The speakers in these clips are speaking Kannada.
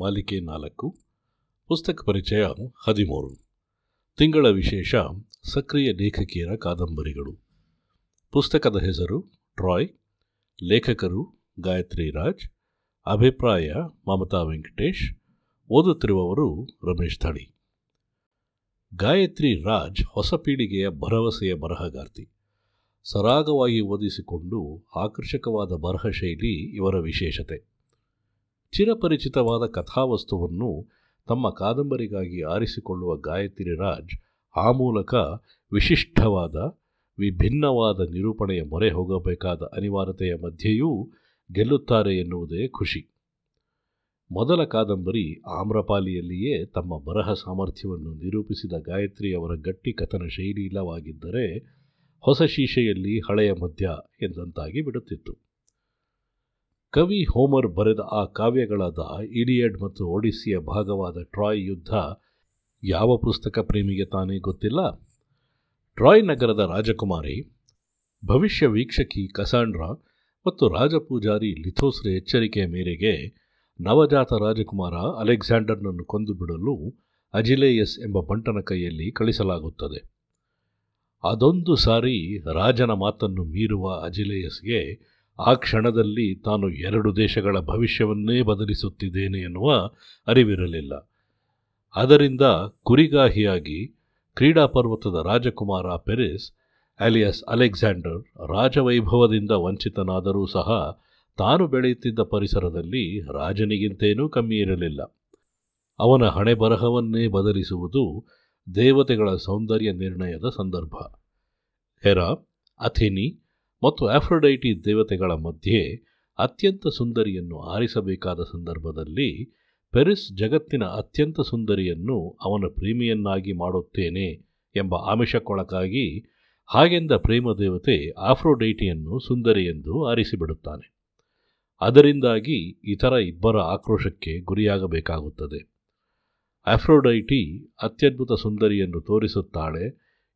ಮಾಲಿಕೆ ನಾಲ್ಕು, ಪುಸ್ತಕ ಪರಿಚಯ ಹದಿಮೂರು. ತಿಂಗಳ ವಿಶೇಷ ಸಕ್ರಿಯ ಲೇಖಕಿಯರ ಕಾದಂಬರಿಗಳು. ಪುಸ್ತಕದ ಹೆಸರು ಟ್ರಾಯ್, ಲೇಖಕರು ಗಾಯತ್ರಿ ರಾಜ್, ಅಭಿಪ್ರಾಯ ಮಮತಾ ವೆಂಕಟೇಶ್, ಓದುತ್ತಿರುವವರು ರಮೇಶ್ ಥಳಿ. ಗಾಯತ್ರಿ ರಾಜ್ ಹೊಸ ಪೀಳಿಗೆಯ ಭರವಸೆಯ ಬರಹಗಾರ್ತಿ. ಸರಾಗವಾಗಿ ಓದಿಸಿಕೊಂಡು ಆಕರ್ಷಕವಾದ ಬರಹ ಶೈಲಿ ಇವರ ವಿಶೇಷತೆ. ಚಿರಪರಿಚಿತವಾದ ಕಥಾವಸ್ತುವನ್ನು ತಮ್ಮ ಕಾದಂಬರಿಗಾಗಿ ಆರಿಸಿಕೊಳ್ಳುವ ಗಾಯತ್ರಿ ರಾಜ್ ಆ ಮೂಲಕ ವಿಶಿಷ್ಟವಾದ, ವಿಭಿನ್ನವಾದ ನಿರೂಪಣೆಯ ಮೊರೆ ಹೋಗಬೇಕಾದ ಅನಿವಾರ್ಯತೆಯ ಮಧ್ಯೆಯೂ ಗೆಲ್ಲುತ್ತಾರೆ ಎನ್ನುವುದೇ ಖುಷಿ. ಮೊದಲ ಕಾದಂಬರಿ ಆಮ್ರಪಾಲಿಯಲ್ಲಿಯೇ ತಮ್ಮ ಬರಹ ಸಾಮರ್ಥ್ಯವನ್ನು ನಿರೂಪಿಸಿದ ಗಾಯತ್ರಿ ಅವರ ಗಟ್ಟಿ ಕಥನ ಶೈಲಿ ಇಲ್ಲವಾಗಿದ್ದರೆ ಹೊಸ ಶೀಶೆಯಲ್ಲಿ ಹಳೆಯ ಮಧ್ಯ ಎಂದಂತಾಗಿ ಬಿಡುತ್ತಿತ್ತು. ಕವಿ ಹೋಮರ್ ಬರೆದ ಆ ಕಾವ್ಯಗಳಾದ ಇಡಿಯಡ್ ಮತ್ತು ಒಡಿಸ್ಸಿಯ ಭಾಗವಾದ ಟ್ರಾಯ್ ಯುದ್ಧ ಯಾವ ಪುಸ್ತಕ ಪ್ರೇಮಿಗೆ ತಾನೇ ಗೊತ್ತಿಲ್ಲ? ಟ್ರಾಯ್ ನಗರದ ರಾಜಕುಮಾರಿ, ಭವಿಷ್ಯ ವೀಕ್ಷಕಿ ಕಸಾಂಡ್ರಾ ಮತ್ತು ರಾಜಪೂಜಾರಿ ಲಿಥೋಸ್ರ ಎಚ್ಚರಿಕೆಯ ಮೇರೆಗೆ ನವಜಾತ ರಾಜಕುಮಾರ ಅಲೆಕ್ಸಾಂಡರ್ನನ್ನು ಕೊಂದುಬಿಡಲು ಅಜಿಲೇಯಸ್ ಎಂಬ ಬಂಟನ ಕೈಯಲ್ಲಿ ಕಳಿಸಲಾಗುತ್ತದೆ. ಅದೊಂದು ಸಾರಿ ರಾಜನ ಮಾತನ್ನು ಮೀರುವ ಅಜಿಲೇಯಸ್ಗೆ ಆ ಕ್ಷಣದಲ್ಲಿ ತಾನು ಎರಡು ದೇಶಗಳ ಭವಿಷ್ಯವನ್ನೇ ಬದಲಿಸುತ್ತಿದ್ದೇನೆ ಎನ್ನುವ ಅರಿವಿರಲಿಲ್ಲ. ಅದರಿಂದ ಕುರಿಗಾಹಿಯಾಗಿ ಕ್ರೀಡಾ ಪರ್ವತದ ರಾಜಕುಮಾರ ಪೆರಿಸ್, ಅಲಿಯಸ್ ಅಲೆಕ್ಸಾಂಡರ್ ರಾಜವೈಭವದಿಂದ ವಂಚಿತನಾದರೂ ಸಹ ತಾನು ಬೆಳೆಯುತ್ತಿದ್ದ ಪರಿಸರದಲ್ಲಿ ರಾಜನಿಗಿಂತೇನೂ ಕಮ್ಮಿ ಇರಲಿಲ್ಲ. ಅವನ ಹಣೆ ಬರಹವನ್ನೇ ಬದಲಿಸುವುದು ದೇವತೆಗಳ ಸೌಂದರ್ಯ ನಿರ್ಣಯದ ಸಂದರ್ಭ. ಹೆರಾ, ಅಥೆನಿ ಮತ್ತು ಆಫ್ರೊಡೈಟಿ ದೇವತೆಗಳ ಮಧ್ಯೆ ಅತ್ಯಂತ ಸುಂದರಿಯನ್ನು ಆರಿಸಬೇಕಾದ ಸಂದರ್ಭದಲ್ಲಿ ಪೆರಿಸ್ ಜಗತ್ತಿನ ಅತ್ಯಂತ ಸುಂದರಿಯನ್ನು ಅವನ ಪ್ರೇಮಿಯನ್ನಾಗಿ ಮಾಡುತ್ತೇನೆ ಎಂಬ ಆಮಿಷಕ್ಕೊಳಗಾಗಿ ಹಾಗೆಂದ ಪ್ರೇಮದೇವತೆ ಆಫ್ರೋಡೈಟಿಯನ್ನು ಸುಂದರಿಯೆಂದು ಆರಿಸಿಬಿಡುತ್ತಾನೆ. ಅದರಿಂದಾಗಿ ಇತರ ಇಬ್ಬರ ಆಕ್ರೋಶಕ್ಕೆ ಗುರಿಯಾಗಬೇಕಾಗುತ್ತದೆ. ಆಫ್ರೋಡೈಟಿ ಅತ್ಯದ್ಭುತ ಸುಂದರಿಯನ್ನು ತೋರಿಸುತ್ತಾಳೆ.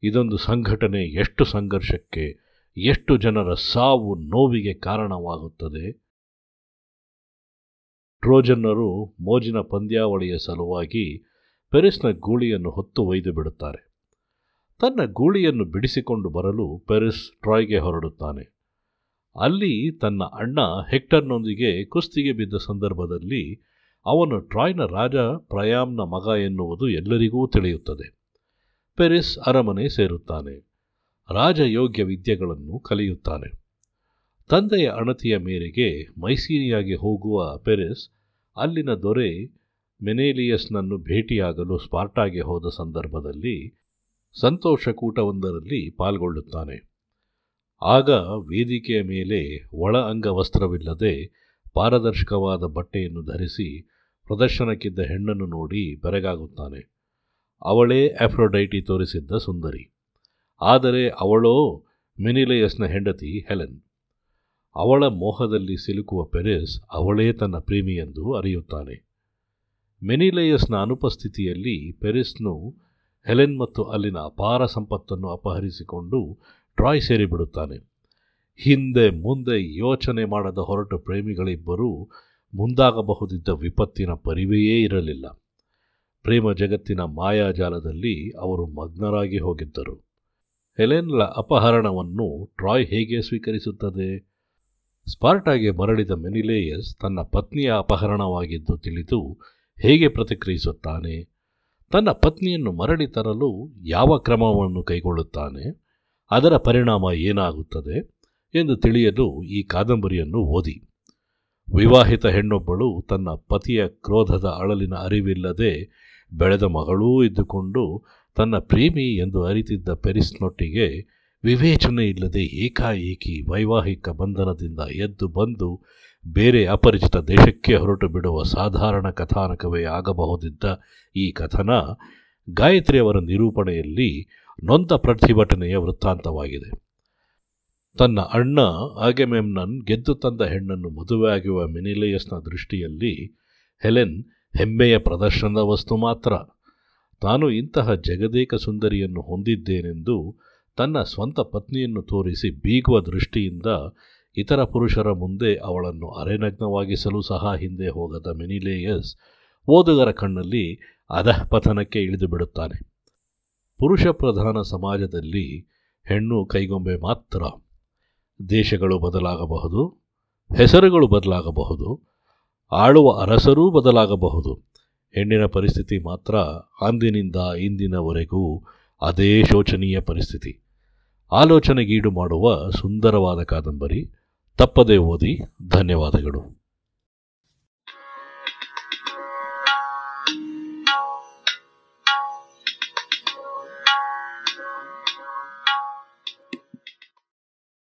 ಇದೊಂದು ಸಂಘಟನೆ ಎಷ್ಟು ಸಂಘರ್ಷಕ್ಕೆ ಎಷ್ಟು ಜನರ ಸಾವು ನೋವಿಗೆ ಕಾರಣವಾಗುತ್ತದೆ? ಟ್ರೋಜನ್ನರು ಮೋಜಿನ ಪಂದ್ಯಾವಳಿಯ ಸಲುವಾಗಿ ಪೆರಿಸ್ನ ಗೂಳಿಯನ್ನು ಹೊತ್ತು ಒಯ್ದು ಬಿಡುತ್ತಾರೆ. ತನ್ನ ಗೂಳಿಯನ್ನು ಬಿಡಿಸಿಕೊಂಡು ಬರಲು ಪೆರಿಸ್ ಟ್ರಾಯ್ಗೆ ಹೊರಡುತ್ತಾನೆ. ಅಲ್ಲಿ ತನ್ನ ಅಣ್ಣ ಹೆಕ್ಟರ್ನೊಂದಿಗೆ ಕುಸ್ತಿಗೆ ಬಿದ್ದ ಸಂದರ್ಭದಲ್ಲಿ ಅವನು ಟ್ರಾಯ್ನ ರಾಜ ಪ್ರಯಾಮ್ನ ಮಗ ಎನ್ನುವುದು ಎಲ್ಲರಿಗೂ ತಿಳಿಯುತ್ತದೆ. ಪೆರಿಸ್ ಅರಮನೆ ಸೇರುತ್ತಾನೆ. ರಾಜಯೋಗ್ಯ ವಿದ್ಯೆಗಳನ್ನು ಕಲಿಯುತ್ತಾನೆ. ತಂದೆಯ ಅಣತಿಯ ಮೇರೆಗೆ ಮೈಸೂರಿಯಾಗಿ ಹೋಗುವ ಪೆರಿಸ್ ಅಲ್ಲಿನ ದೊರೆ ಮೆನೇಲಿಯಸ್ನನ್ನು ಭೇಟಿಯಾಗಲು ಸ್ಪಾರ್ಟಾಗೆ ಹೋದ ಸಂದರ್ಭದಲ್ಲಿ ಸಂತೋಷಕೂಟವೊಂದರಲ್ಲಿ ಪಾಲ್ಗೊಳ್ಳುತ್ತಾನೆ. ಆಗ ವೇದಿಕೆಯ ಮೇಲೆ ಒಳ ಅಂಗವಸ್ತ್ರವಿಲ್ಲದೆ ಪಾರದರ್ಶಕವಾದ ಬಟ್ಟೆಯನ್ನು ಧರಿಸಿ ಪ್ರದರ್ಶನಕ್ಕಿದ್ದ ಹೆಣ್ಣನ್ನು ನೋಡಿ ಬೆರಗಾಗುತ್ತಾನೆ. ಅವಳೇ ಆಫ್ರೋಡೈಟಿ ತೋರಿಸಿದ್ದ ಸುಂದರಿ. ಆದರೆ ಅವಳೋ ಮೆನಿಲೇಯಸ್ನ ಹೆಂಡತಿ ಹೆಲೆನ್. ಅವಳ ಮೋಹದಲ್ಲಿ ಸಿಲುಕುವ ಪೆರಿಸ್ ಅವಳೇ ತನ್ನ ಪ್ರೇಮಿ ಎಂದು ಅರಿಯುತ್ತಾನೆ. ಮೆನಿಲೇಯಸ್ನ ಅನುಪಸ್ಥಿತಿಯಲ್ಲಿ ಪೆರಿಸ್ನು ಹೆಲೆನ್ ಮತ್ತು ಅಲ್ಲಿನ ಅಪಾರ ಸಂಪತ್ತನ್ನು ಅಪಹರಿಸಿಕೊಂಡು ಟ್ರಾಯ್ ಸೇರಿಬಿಡುತ್ತಾನೆ. ಹಿಂದೆ ಮುಂದೆ ಯೋಚನೆ ಮಾಡದ ಹೊರಟು ಪ್ರೇಮಿಗಳಿಬ್ಬರೂ ಮುಂದಾಗಬಹುದಿದ್ದ ವಿಪತ್ತಿನ ಪರಿವೆಯೇ ಇರಲಿಲ್ಲ. ಪ್ರೇಮ ಜಗತ್ತಿನ ಮಾಯಾಜಾಲದಲ್ಲಿ ಅವರು ಮಗ್ನರಾಗಿ ಹೋಗಿದ್ದರು. ಹೆಲೆನ್ಲ ಅಪಹರಣವನ್ನು ಟ್ರಾಯ್ ಹೇಗೆ ಸ್ವೀಕರಿಸುತ್ತದೆ? ಸ್ಪಾರ್ಟಾಗೆ ಮರಳಿದ ಮೆನಿಲೇಯಸ್ ತನ್ನ ಪತ್ನಿಯ ಅಪಹರಣವಾಗಿದ್ದು ತಿಳಿದು ಹೇಗೆ ಪ್ರತಿಕ್ರಿಯಿಸುತ್ತಾನೆ? ತನ್ನ ಪತ್ನಿಯನ್ನು ಮರಳಿ ತರಲು ಯಾವ ಕ್ರಮವನ್ನು ಕೈಗೊಳ್ಳುತ್ತಾನೆ? ಅದರ ಪರಿಣಾಮ ಏನಾಗುತ್ತದೆ? ಎಂದು ತಿಳಿಯಲು ಈ ಕಾದಂಬರಿಯನ್ನು ಓದಿ. ವಿವಾಹಿತ ಹೆಣ್ಣೊಬ್ಬಳು ತನ್ನ ಪತಿಯ ಕ್ರೋಧದ ಅಳಲಿನ ಅರಿವಿಲ್ಲದೆ ಬೆಳೆದ ಮಗಳೂ ಇದ್ದುಕೊಂಡು ತನ್ನ ಪ್ರೇಮಿ ಎಂದು ಅರಿತಿದ್ದ ಪೆರಿಸ್ನೊಟ್ಟಿಗೆ ವಿವೇಚನೆ ಇಲ್ಲದೆ ಏಕಾಏಕಿ ವೈವಾಹಿಕ ಬಂಧನದಿಂದ ಎದ್ದು ಬಂದು ಬೇರೆ ಅಪರಿಚಿತ ದೇಶಕ್ಕೆ ಹೊರಟು ಬಿಡುವ ಸಾಧಾರಣ ಕಥಾನಕವೇ ಆಗಬಹುದಿದ್ದ ಈ ಕಥನ ಗಾಯತ್ರಿಯವರ ನಿರೂಪಣೆಯಲ್ಲಿ ನೊಂದ ಪ್ರತಿಭಟನೆಯ ವೃತ್ತಾಂತವಾಗಿದೆ. ತನ್ನ ಅಣ್ಣ ಅಗೆಮೆಮ್ನನ್ ಗೆದ್ದು ತಂದ ಹೆಣ್ಣನ್ನು ಮದುವೆಯಾಗುವ ಮೆನಿಲೇಯಸ್ನ ದೃಷ್ಟಿಯಲ್ಲಿ ಹೆಲೆನ್ ಹೆಮ್ಮೆಯ ಪ್ರದರ್ಶನದ ವಸ್ತು ಮಾತ್ರ. ತಾನು ಇಂತಹ ಜಗದೇಕ ಸುಂದರಿಯನ್ನು ಹೊಂದಿದ್ದೇನೆಂದು ತನ್ನ ಸ್ವಂತ ಪತ್ನಿಯನ್ನು ತೋರಿಸಿ ಬೀಗುವ ದೃಷ್ಟಿಯಿಂದ ಇತರ ಪುರುಷರ ಮುಂದೆ ಅವಳನ್ನು ಅರೆನಗ್ನವಾಗಿಸಲು ಸಹ ಹಿಂದೆ ಹೋಗದ ಮೆನಿಲೇಯಸ್ ಓದುಗರ ಕಣ್ಣಲ್ಲಿ ಅಧಃಪತನಕ್ಕೆ ಇಳಿದು ಬಿಡುತ್ತಾನೆ. ಪುರುಷ ಪ್ರಧಾನ ಸಮಾಜದಲ್ಲಿ ಹೆಣ್ಣು ಕೈಗೊಂಬೆ ಮಾತ್ರ. ದೇಶಗಳು ಬದಲಾಗಬಹುದು, ಹೆಸರುಗಳು ಬದಲಾಗಬಹುದು, ಆಳುವ ಅರಸರೂ ಬದಲಾಗಬಹುದು. ಹೆಣ್ಣಿನ ಪರಿಸ್ಥಿತಿ ಮಾತ್ರ ಅಂದಿನಿಂದ ಇಂದಿನವರೆಗೂ ಅದೇ ಶೋಚನೀಯ ಪರಿಸ್ಥಿತಿ. ಆಲೋಚನೆಗೀಡು ಮಾಡುವ ಸುಂದರವಾದ ಕಾದಂಬರಿ ತಪ್ಪದೇ ಓದಿ ಧನ್ಯವಾದಗಳು.